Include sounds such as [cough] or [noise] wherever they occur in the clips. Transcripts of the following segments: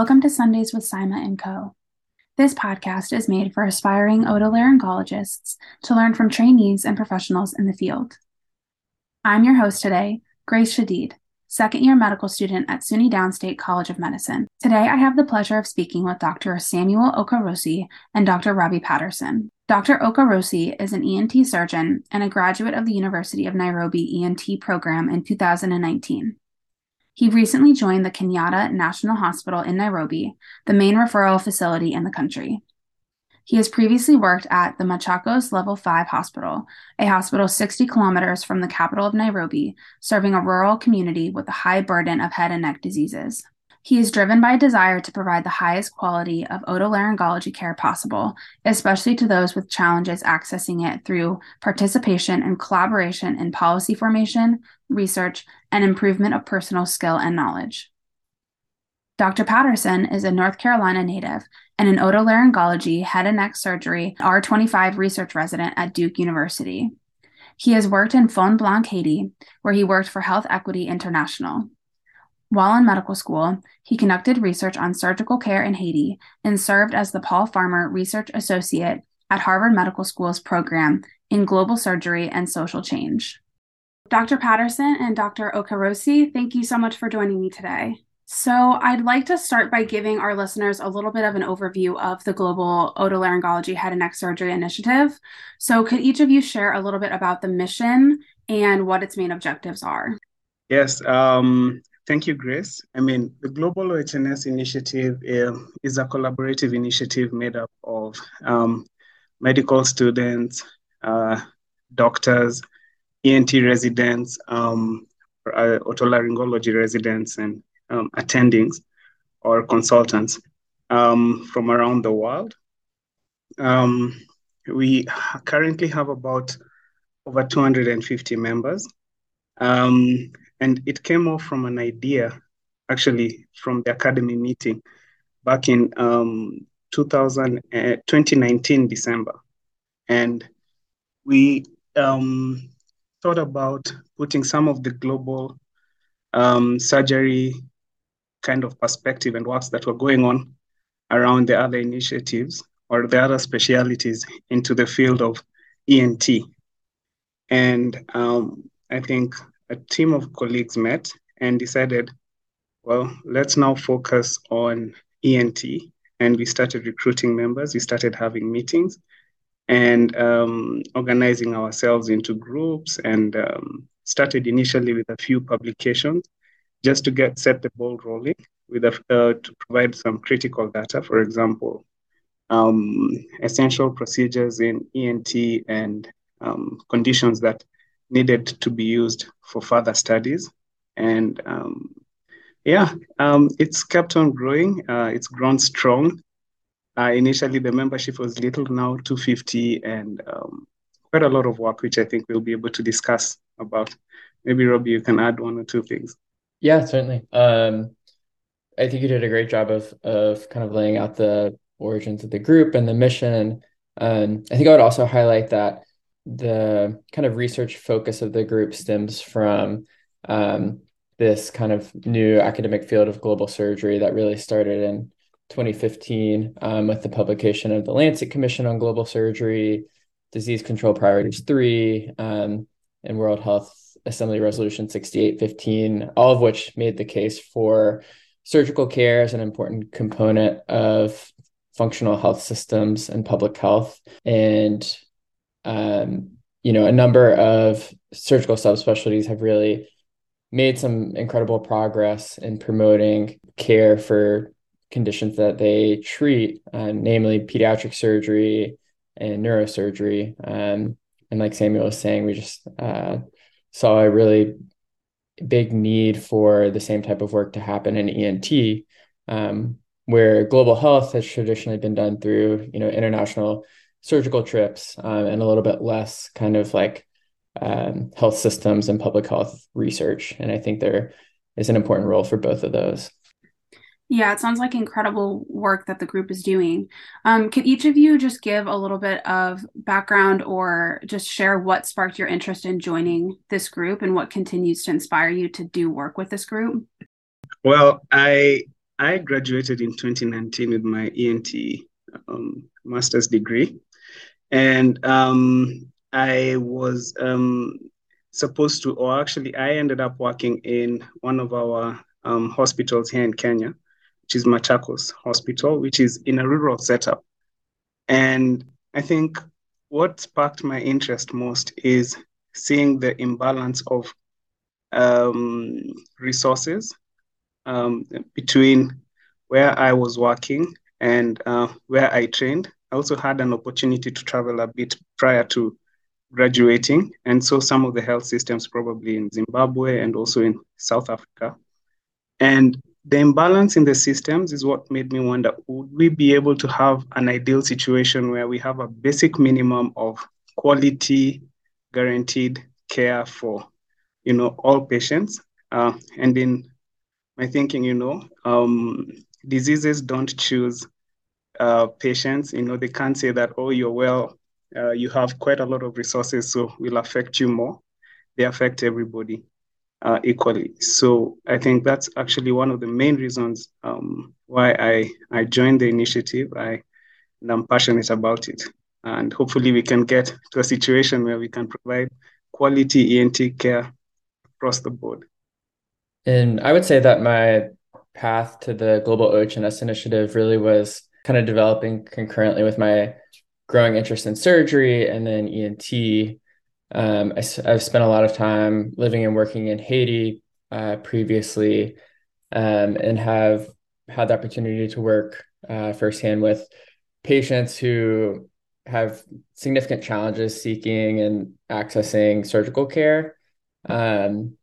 Welcome to Sundays with Sima & Co. This podcast is made for aspiring otolaryngologists to learn from trainees and professionals in the field. I'm your host today, Grace Shadid, second year medical student at SUNY Downstate College of Medicine. Today, I have the pleasure of speaking with Dr. Samuel Okerosi and Dr. Robbie Patterson. Dr. Okerosi is an ENT surgeon and a graduate of the University of Nairobi ENT program in 2019. He recently joined the Kenyatta National Hospital in Nairobi, the main referral facility in the country. He has previously worked at the Machakos Level 5 Hospital, a hospital 60 kilometers from the capital of Nairobi, serving a rural community with a high burden of head and neck diseases. He is driven by a desire to provide the highest quality of otolaryngology care possible, especially to those with challenges accessing it through participation and collaboration in policy formation, research, and improvement of personal skill and knowledge. Dr. Patterson is a North Carolina native and an otolaryngology head and neck surgery R25 research resident at Duke University. He has worked in Fon Blanc, Haiti, where he worked for Health Equity International. While in medical school, he conducted research on surgical care in Haiti and served as the Paul Farmer Research Associate at Harvard Medical School's program in global surgery and social change. Dr. Patterson and Dr. Okerosi, thank you so much for joining me today. So, I'd like to start by giving our listeners a little bit of an overview of the Global Otolaryngology Head and Neck Surgery Initiative. So, could each of you share a little bit about the mission and what its main objectives are? Yes, um, thank you, Grace. I mean, the Global OHNS Initiative uh, is a collaborative initiative made up of um, medical students, uh, doctors, ENT residents, um, uh, otolaryngology residents, and um, attendings or consultants um, from around the world. Um, we currently have about over 250 members. Um, and it came off from an idea, actually, from the academy meeting back in um, 2000, uh, 2019, December. And we um, thought about putting some of the global um, surgery kind of perspective and works that were going on around the other initiatives or the other specialities into the field of ENT. And um, I think a team of colleagues met and decided, well, let's now focus on ENT. And we started recruiting members, we started having meetings and um, organizing ourselves into groups and um, started initially with a few publications just to get set the ball rolling with a, uh, to provide some critical data, for example, um, essential procedures in ENT and um, conditions that needed to be used for further studies. And um, yeah, um, it's kept on growing. Uh, it's grown strong. Uh, initially, the membership was little, now 250, and um, quite a lot of work, which I think we'll be able to discuss about. Maybe, Robbie, you can add one or two things. Yeah, certainly. Um, I think you did a great job of of kind of laying out the origins of the group and the mission. Um, I think I would also highlight that the kind of research focus of the group stems from um, this kind of new academic field of global surgery that really started in 2015 um, with the publication of the Lancet Commission on Global Surgery, Disease Control Priorities 3, um, and World Health Assembly Resolution 6815, all of which made the case for surgical care as an important component of functional health systems and public health. And, um, you know, a number of surgical subspecialties have really made some incredible progress in promoting care for conditions that they treat, uh, namely pediatric surgery and neurosurgery. Um, and like Samuel was saying, we just uh, saw a really big need for the same type of work to happen in ENT, um, where global health has traditionally been done through you know international surgical trips um, and a little bit less kind of like um, health systems and public health research. And I think there is an important role for both of those. Yeah, it sounds like incredible work that the group is doing. Um, could each of you just give a little bit of background or just share what sparked your interest in joining this group and what continues to inspire you to do work with this group? Well, I I graduated in 2019 with my ENT um, master's degree, and um, I was um, supposed to, or actually, I ended up working in one of our um, hospitals here in Kenya, which is Machakos Hospital, which is in a rural setup. And I think what sparked my interest most is seeing the imbalance of um, resources um, between where I was working and uh, where I trained. I also had an opportunity to travel a bit prior to graduating, and so some of the health systems, probably in Zimbabwe and also in South Africa. And the imbalance in the systems is what made me wonder would we be able to have an ideal situation where we have a basic minimum of quality guaranteed care for you know all patients? Uh, and in my thinking you know um, diseases don't choose uh, patients. You know they can't say that oh you're well uh, you have quite a lot of resources so will affect you more. They affect everybody uh, equally. So I think that's actually one of the main reasons um, why I, I joined the initiative. I, and I'm passionate about it. And hopefully we can get to a situation where we can provide quality ENT care across the board. And I would say that my path to the Global OHS initiative really was kind of developing concurrently with my growing interest in surgery and then ENT um, I, have spent a lot of time living and working in Haiti uh, previously, um, and have had the opportunity to work uh, firsthand with patients who have significant challenges seeking and accessing surgical care. Um,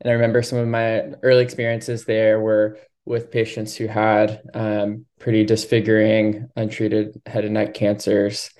and I remember some of my early experiences there were with patients who had um, pretty disfiguring, untreated head and neck cancers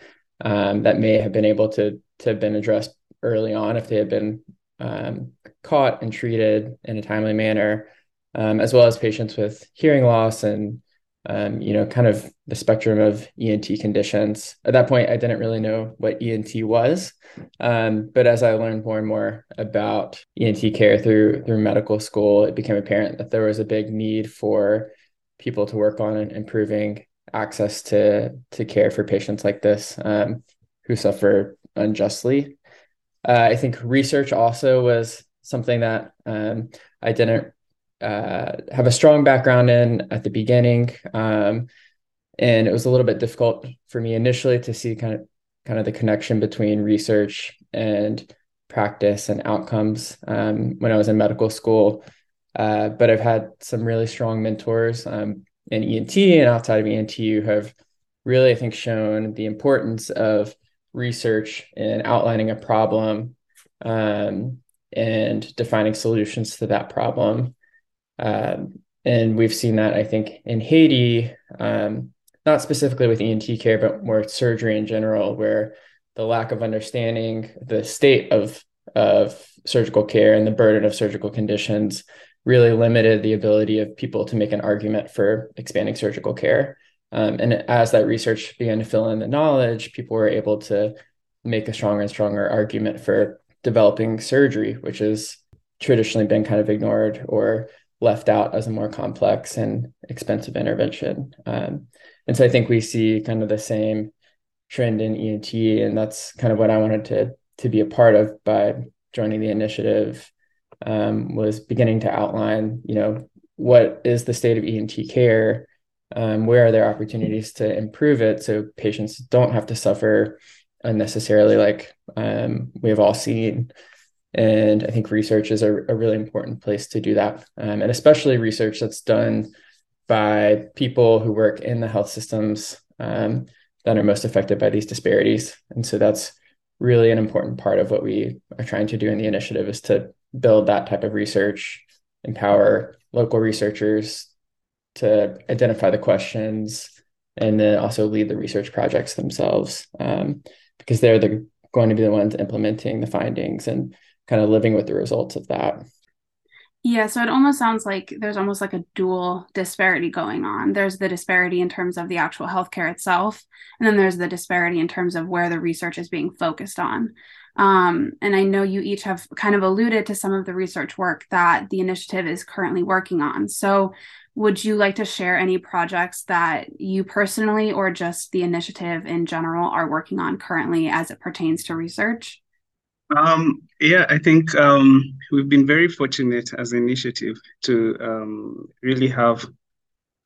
um, that may have been able to to have been addressed early on if they had been um, caught and treated in a timely manner, um, as well as patients with hearing loss and um, you know kind of the spectrum of ENT conditions. At that point, I didn't really know what ENT was, um, but as I learned more and more about ENT care through through medical school, it became apparent that there was a big need for people to work on improving access to to care for patients like this um, who suffer unjustly uh, I think research also was something that um, I didn't uh, have a strong background in at the beginning, um, and it was a little bit difficult for me initially to see kind of kind of the connection between research and practice and outcomes um, when I was in medical school. Uh, but I've had some really strong mentors um, in ENT and outside of ENT who have really, I think, shown the importance of research and outlining a problem um, and defining solutions to that problem. Um, and we've seen that, I think, in Haiti, um, not specifically with ENT care, but more surgery in general, where the lack of understanding the state of of surgical care and the burden of surgical conditions really limited the ability of people to make an argument for expanding surgical care. Um, and as that research began to fill in the knowledge, people were able to make a stronger and stronger argument for developing surgery, which has traditionally been kind of ignored or left out as a more complex and expensive intervention. Um, and so I think we see kind of the same trend in ENT, and that's kind of what I wanted to to be a part of by joining the initiative. Um, was beginning to outline, you know, what is the state of ENT care um, where are there opportunities to improve it so patients don't have to suffer unnecessarily like um, we have all seen? And i think research is a, a really important place to do that. Um, and especially research that's done by people who work in the health systems um, that are most affected by these disparities. And so that's really an important part of what we are trying to do in the initiative is to build that type of research empower local researchers to identify the questions and then also lead the research projects themselves um, because they're the, going to be the ones implementing the findings and kind of living with the results of that. Yeah, so it almost sounds like there's almost like a dual disparity going on. There's the disparity in terms of the actual healthcare itself, and then there's the disparity in terms of where the research is being focused on. Um, and I know you each have kind of alluded to some of the research work that the initiative is currently working on. So, would you like to share any projects that you personally or just the initiative in general are working on currently as it pertains to research? Um, yeah, I think um, we've been very fortunate as an initiative to um, really have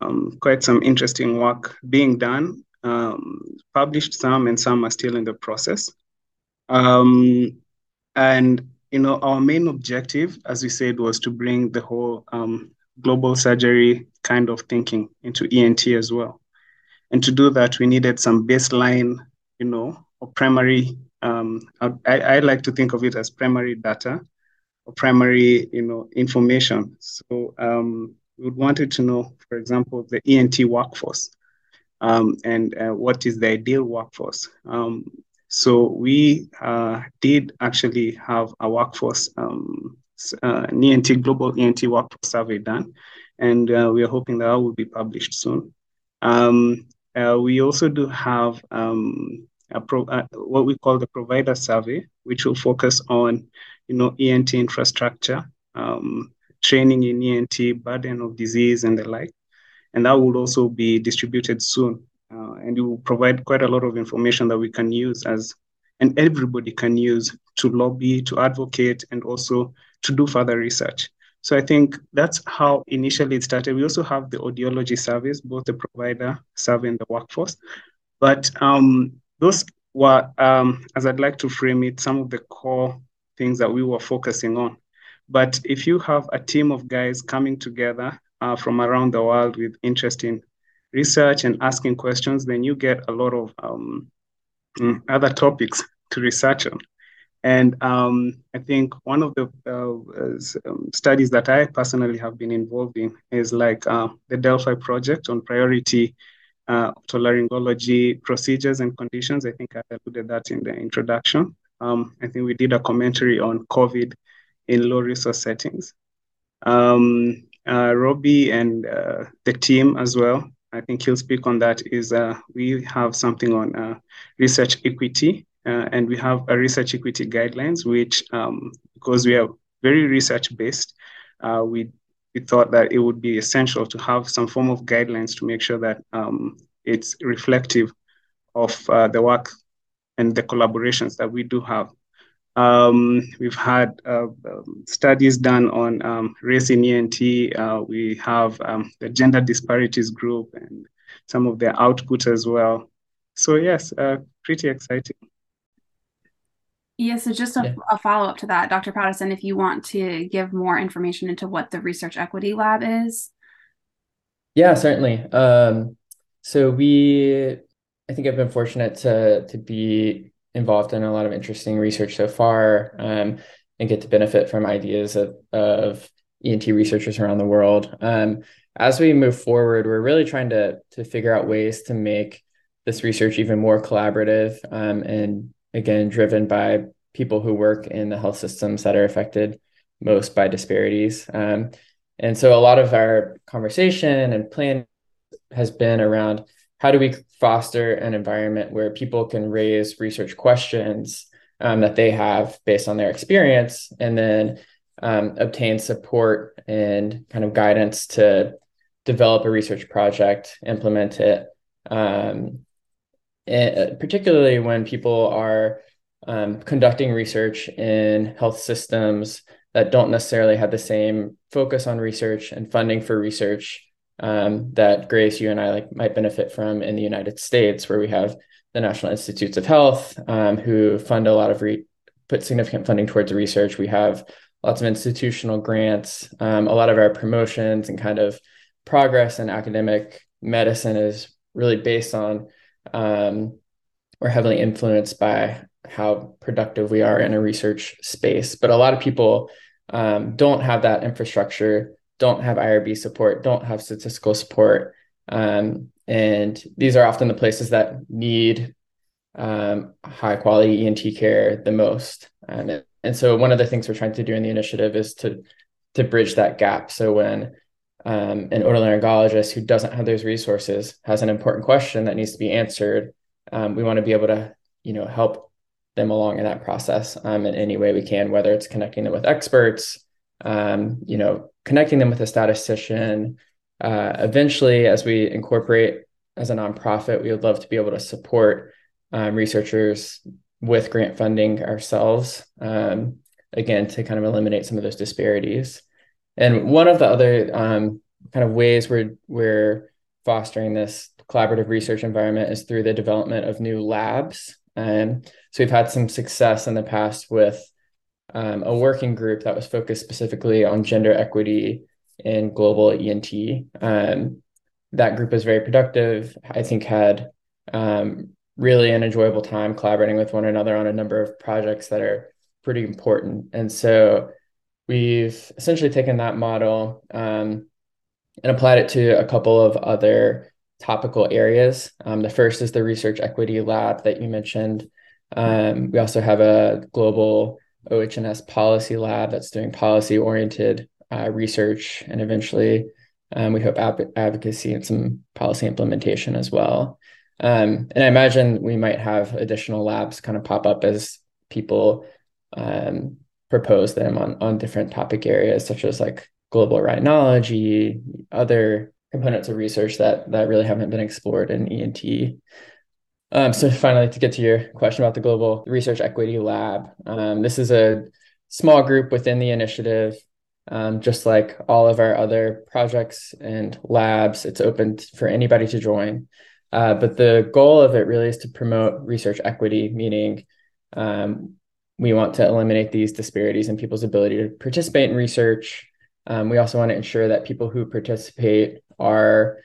um, quite some interesting work being done. Um, published some, and some are still in the process. Um, and you know, our main objective, as we said, was to bring the whole global surgery kind of thinking into ENT as well. And to do that, we needed some baseline, you know, or primary um, I, I like to think of it as primary data or primary, you know, information. So um, we wanted to know, for example, the ENT workforce um, and uh, what is the ideal workforce. Um, so we uh, did actually have a workforce, um, uh, ENT global ENT workforce survey done, and uh, we are hoping that will be published soon. Um, uh, we also do have um, pro, uh, what we call the provider survey, which will focus on, you know, ENT infrastructure, um, training in ENT, burden of disease, and the like. And that will also be distributed soon. Uh, and you provide quite a lot of information that we can use as, and everybody can use to lobby, to advocate, and also to do further research. So I think that's how initially it started. We also have the audiology service, both the provider survey and the workforce. But um, those were, um, as I'd like to frame it, some of the core things that we were focusing on. But if you have a team of guys coming together uh, from around the world with interest in research and asking questions, then you get a lot of um, mm, other topics to research on. And um, I think one of the uh, um, studies that I personally have been involved in is like uh, the Delphi project on priority uh, otolaryngology procedures and conditions. I think I alluded that in the introduction. Um, I think we did a commentary on COVID in low resource settings. Um, uh, Robbie and uh, the team as well, I think he'll speak on that, is uh, we have something on uh, research equity uh, and we have a research equity guidelines, which um, because we are very research based, uh, we we thought that it would be essential to have some form of guidelines to make sure that um, it's reflective of uh, the work and the collaborations that we do have. Um, we've had uh, um, studies done on um, race in ENT. Uh, we have um, the gender disparities group and some of their output as well. So yes, uh, pretty exciting. Yeah, so just a, yeah. a follow up to that, Dr. Patterson, if you want to give more information into what the Research Equity Lab is. Yeah, certainly. Um, so we, I think I've been fortunate to to be involved in a lot of interesting research so far, um, and get to benefit from ideas of, of ENT researchers around the world. Um, as we move forward, we're really trying to to figure out ways to make this research even more collaborative um, and again driven by people who work in the health systems that are affected most by disparities. Um, and so a lot of our conversation and plan has been around how do we foster an environment where people can raise research questions um, that they have based on their experience and then um, obtain support and kind of guidance to develop a research project, implement it, um, uh, particularly when people are um, conducting research in health systems that don't necessarily have the same focus on research and funding for research um, that Grace, you and I like might benefit from in the United States, where we have the National Institutes of Health, um, who fund a lot of re- put significant funding towards research. We have lots of institutional grants. Um, a lot of our promotions and kind of progress in academic medicine is really based on um, or heavily influenced by how productive we are in a research space. But a lot of people um, don't have that infrastructure, don't have IRB support, don't have statistical support. Um, and these are often the places that need um, high quality ENT care the most. And, and so one of the things we're trying to do in the initiative is to to bridge that gap. So when um, an otolaryngologist who doesn't have those resources has an important question that needs to be answered, um, we want to be able to, you know, help them along in that process um, in any way we can, whether it's connecting them with experts, um, you know, connecting them with a statistician. Uh, eventually, as we incorporate as a nonprofit, we would love to be able to support um, researchers with grant funding ourselves, um, again, to kind of eliminate some of those disparities. And one of the other um, kind of ways we're, we're fostering this collaborative research environment is through the development of new labs. Um, so we've had some success in the past with um, a working group that was focused specifically on gender equity in global ENT. Um, that group was very productive. I think had um, really an enjoyable time collaborating with one another on a number of projects that are pretty important. And so we've essentially taken that model um, and applied it to a couple of other topical areas. Um, the first is the Research Equity Lab that you mentioned. Um, we also have a global OHNS policy lab that's doing policy oriented uh, research and eventually um, we hope ab- advocacy and some policy implementation as well. Um, and I imagine we might have additional labs kind of pop up as people um, propose them on, on different topic areas, such as like global rhinology, other components of research that that really haven't been explored in ENT. Um, so finally, to get to your question about the Global Research Equity Lab, um, this is a small group within the initiative um, just like all of our other projects and labs, it's open for anybody to join. Uh, but the goal of it really is to promote research equity, meaning um, we want to eliminate these disparities in people's ability to participate in research. Um, we also want to ensure that people who participate are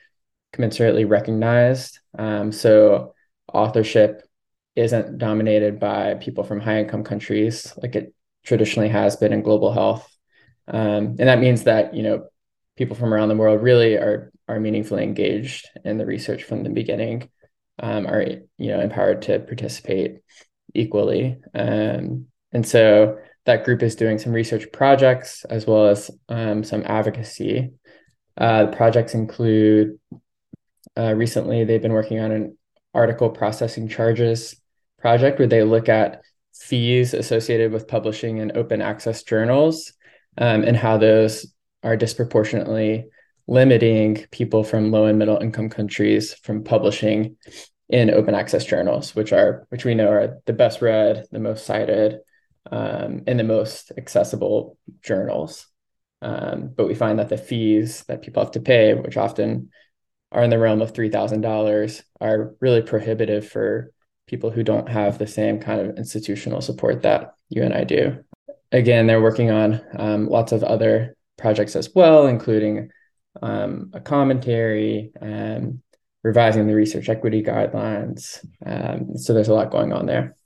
commensurately recognized. Um, so authorship isn't dominated by people from high income countries like it traditionally has been in global health um, and that means that you know people from around the world really are are meaningfully engaged in the research from the beginning, um, are you know empowered to participate equally, um, and so that group is doing some research projects as well as um, some advocacy. Uh, projects include uh, recently they've been working on an article processing charges project where they look at fees associated with publishing in open access journals um, and how those are disproportionately limiting people from low and middle income countries from publishing in open access journals, which are which we know are the best read, the most cited, um, and the most accessible journals. Um, but we find that the fees that people have to pay, which often are in the realm of three thousand dollars, are really prohibitive for people who don't have the same kind of institutional support that you and I do again, they're working on um, lots of other projects as well, including um, a commentary and revising the research equity guidelines. Um, so there's a lot going on there.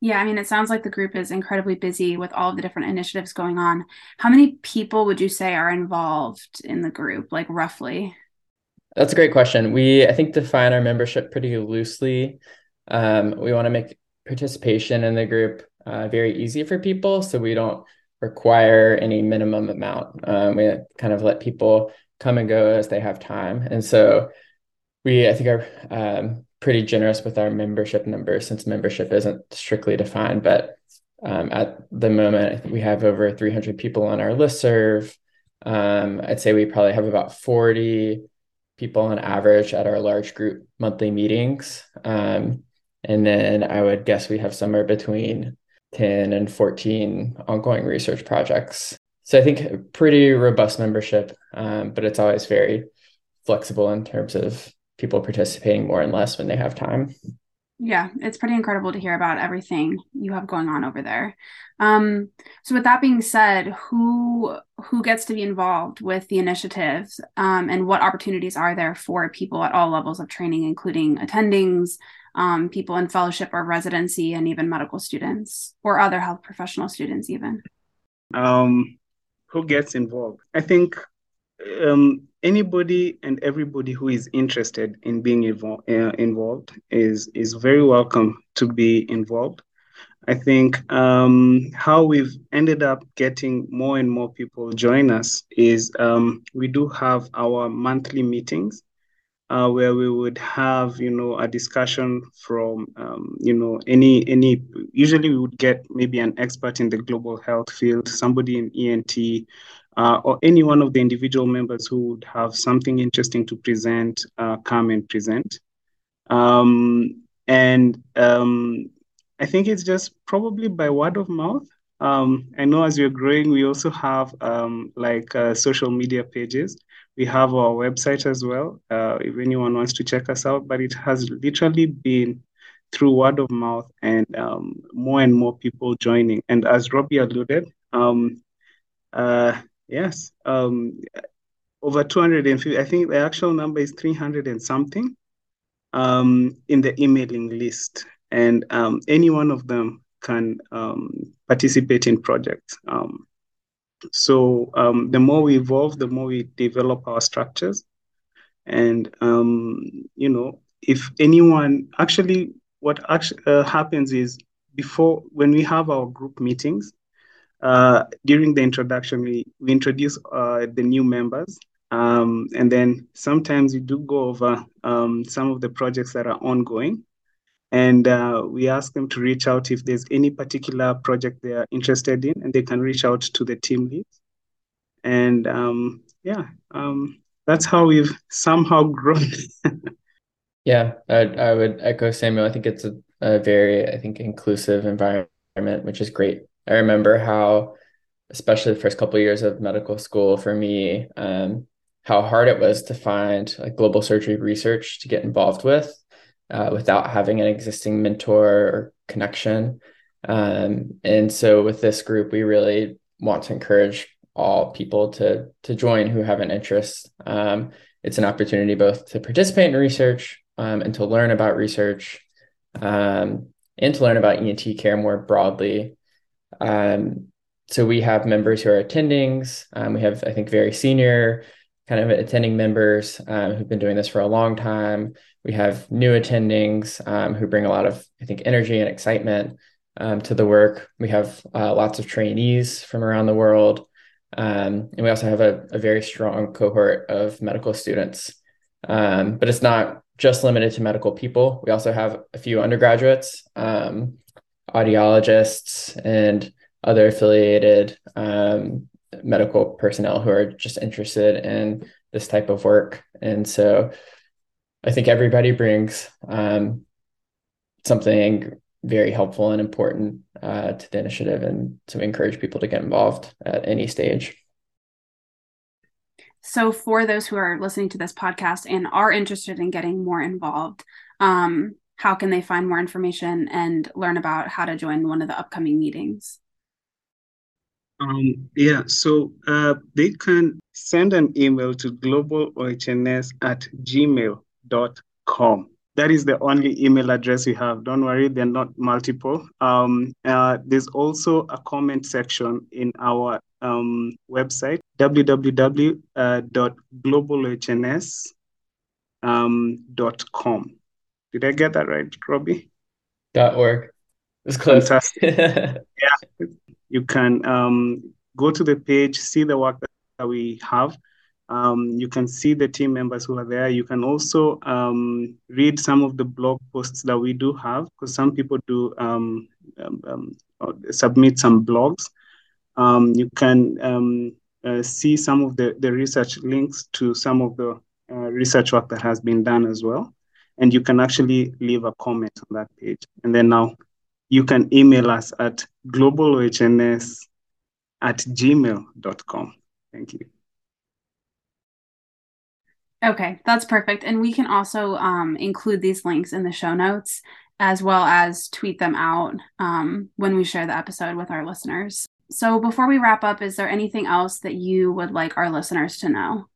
Yeah, I mean, it sounds like the group is incredibly busy with all of the different initiatives going on. How many people would you say are involved in the group, like roughly? That's a great question. We, I think, define our membership pretty loosely. Um, we want to make participation in the group uh, very easy for people. So we don't require any minimum amount. Um, we kind of let people come and go as they have time. And so we, I think, are um, pretty generous with our membership numbers since membership isn't strictly defined. But um, at the moment, we have over 300 people on our list serve. Um, I'd say we probably have about 40 people on average at our large group monthly meetings. Um, and then I would guess we have somewhere between 10 and 14 ongoing research projects. So I think pretty robust membership, um, but it's always very flexible in terms of people participating more and less when they have time. Yeah, it's pretty incredible to hear about everything you have going on over there. Um, so, with that being said, who who gets to be involved with the initiatives, um, and what opportunities are there for people at all levels of training, including attendings, um, people in fellowship or residency, and even medical students or other health professional students, even. Um, who gets involved? I think um, anybody and everybody who is interested in being uh, involved is is very welcome to be involved. I think um, how we've ended up getting more and more people join us is um, we do have our monthly meetings uh, where we would have you know a discussion from um, you know any any usually we would get maybe an expert in the global health field, somebody in ENT, uh, or any one of the individual members who would have something interesting to present, uh, come and present. Um, and um, I think it's just probably by word of mouth. Um, I know as we're growing, we also have um, like uh, social media pages. We have our website as well, uh, if anyone wants to check us out. But it has literally been through word of mouth and um, more and more people joining. And as Robbie alluded, um, uh, yes, um, over 250, I think the actual number is 300 and something um, in the emailing list. And um, any one of them can um, participate in projects. Um, so um, the more we evolve, the more we develop our structures. And, um, you know, if anyone actually, what actually uh, happens is before, when we have our group meetings, uh, during the introduction, we, we introduce uh, the new members. Um, and then sometimes we do go over um, some of the projects that are ongoing. And uh, we ask them to reach out if there's any particular project they are interested in, and they can reach out to the team leads. And um, yeah, um, that's how we've somehow grown. [laughs] yeah, I, I would echo Samuel. I think it's a, a very, I think, inclusive environment, which is great. I remember how, especially the first couple of years of medical school for me, um, how hard it was to find like global surgery research to get involved with uh, without having an existing mentor or connection. Um, and so with this group, we really want to encourage all people to to join who have an interest. Um, it's an opportunity both to participate in research um, and to learn about research um, and to learn about ENT care more broadly. Um, so we have members who are attendings. Um, we have, I think, very senior kind of attending members um, who've been doing this for a long time. We have new attendings um, who bring a lot of, I think, energy and excitement um, to the work. We have uh, lots of trainees from around the world. Um, and we also have a, a, very strong cohort of medical students. But it's not just limited to medical people. We also have a few undergraduates, um, audiologists, and other affiliated um, medical personnel who are just interested in this type of work. And so I think everybody brings um, something very helpful and important uh, to the initiative and to encourage people to get involved at any stage. So, for those who are listening to this podcast and are interested in getting more involved, um, how can they find more information and learn about how to join one of the upcoming meetings? Um, yeah, so uh, they can send an email to globalohns at gmail.com. That is the only email address we have. Don't worry, they're not multiple. Um, uh, there's also a comment section in our um, website, www.globalohns.com. Um, Did I get that right, Robbie? Dot org. It's close. Fantastic. [laughs] yeah, you can um, go to the page, see the work that we have. Um, you can see the team members who are there. You can also um, read some of the blog posts that we do have, because some people do um, um, um, submit some blogs. you can uh, see some of the, the research links to some of the uh, research work that has been done as well. And you can actually leave a comment on that page. And then now you can email us at globalohns at gmail.com. Thank you. Okay, that's perfect. And we can also um, include these links in the show notes as well as tweet them out um, when we share the episode with our listeners. So, before we wrap up, is there anything else that you would like our listeners to know?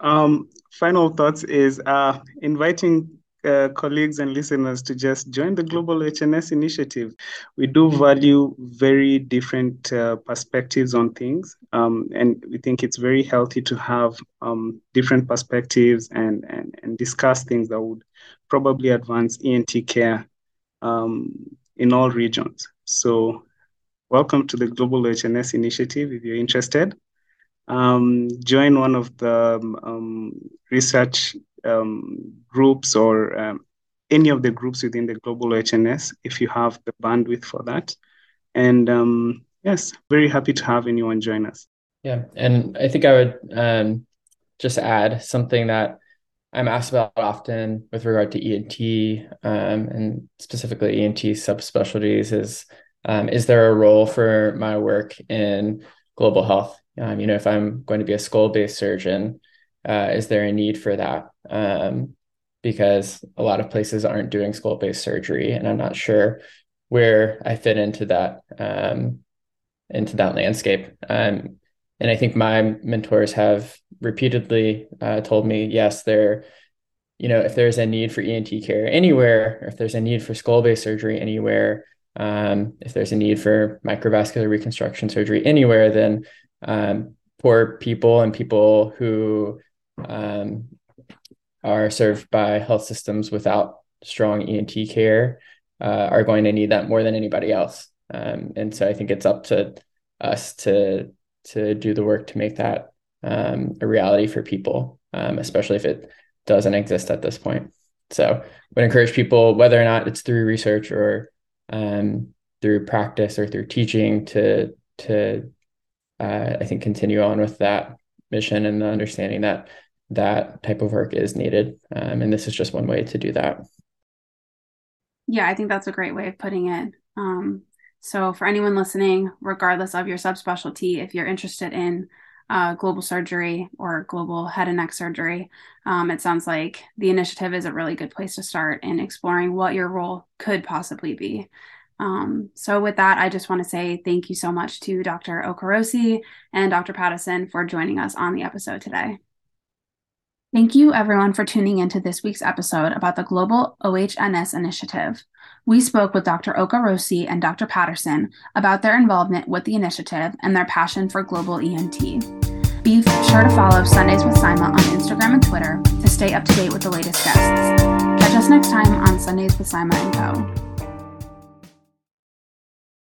Um, final thoughts is uh, inviting uh, colleagues and listeners to just join the Global HNS initiative. We do value very different uh, perspectives on things, um, and we think it's very healthy to have um, different perspectives and, and, and discuss things that would probably advance ENT care um, in all regions. So, welcome to the Global HNS initiative if you're interested. Um, join one of the um, research um, groups or um, any of the groups within the global HNS if you have the bandwidth for that. And um, yes, very happy to have anyone join us. Yeah, and I think I would um, just add something that I'm asked about often with regard to ENT um, and specifically ENT subspecialties is um, is there a role for my work in global health? Um, you know, if I'm going to be a skull base surgeon, uh, is there a need for that? Um, because a lot of places aren't doing skull base surgery, and I'm not sure where I fit into that um, into that landscape. Um, and I think my mentors have repeatedly uh, told me, yes, there, you know, if there's a need for ENT care anywhere, or if there's a need for skull base surgery anywhere, um, if there's a need for microvascular reconstruction surgery anywhere, then um, poor people and people who um, are served by health systems without strong ENT care uh, are going to need that more than anybody else. Um, and so I think it's up to us to to do the work to make that um, a reality for people, um, especially if it doesn't exist at this point. So I would encourage people, whether or not it's through research or um, through practice or through teaching, to to uh, I think continue on with that mission and the understanding that that type of work is needed. Um, and this is just one way to do that. Yeah, I think that's a great way of putting it. Um, so, for anyone listening, regardless of your subspecialty, if you're interested in uh, global surgery or global head and neck surgery, um, it sounds like the initiative is a really good place to start in exploring what your role could possibly be. Um, so, with that, I just want to say thank you so much to Dr. Okerosi and Dr. Patterson for joining us on the episode today. Thank you, everyone, for tuning into this week's episode about the Global OHNS Initiative. We spoke with Dr. Okerosi and Dr. Patterson about their involvement with the initiative and their passion for global ENT. Be sure to follow Sundays with Sima on Instagram and Twitter to stay up to date with the latest guests. Catch us next time on Sundays with Sima and Co.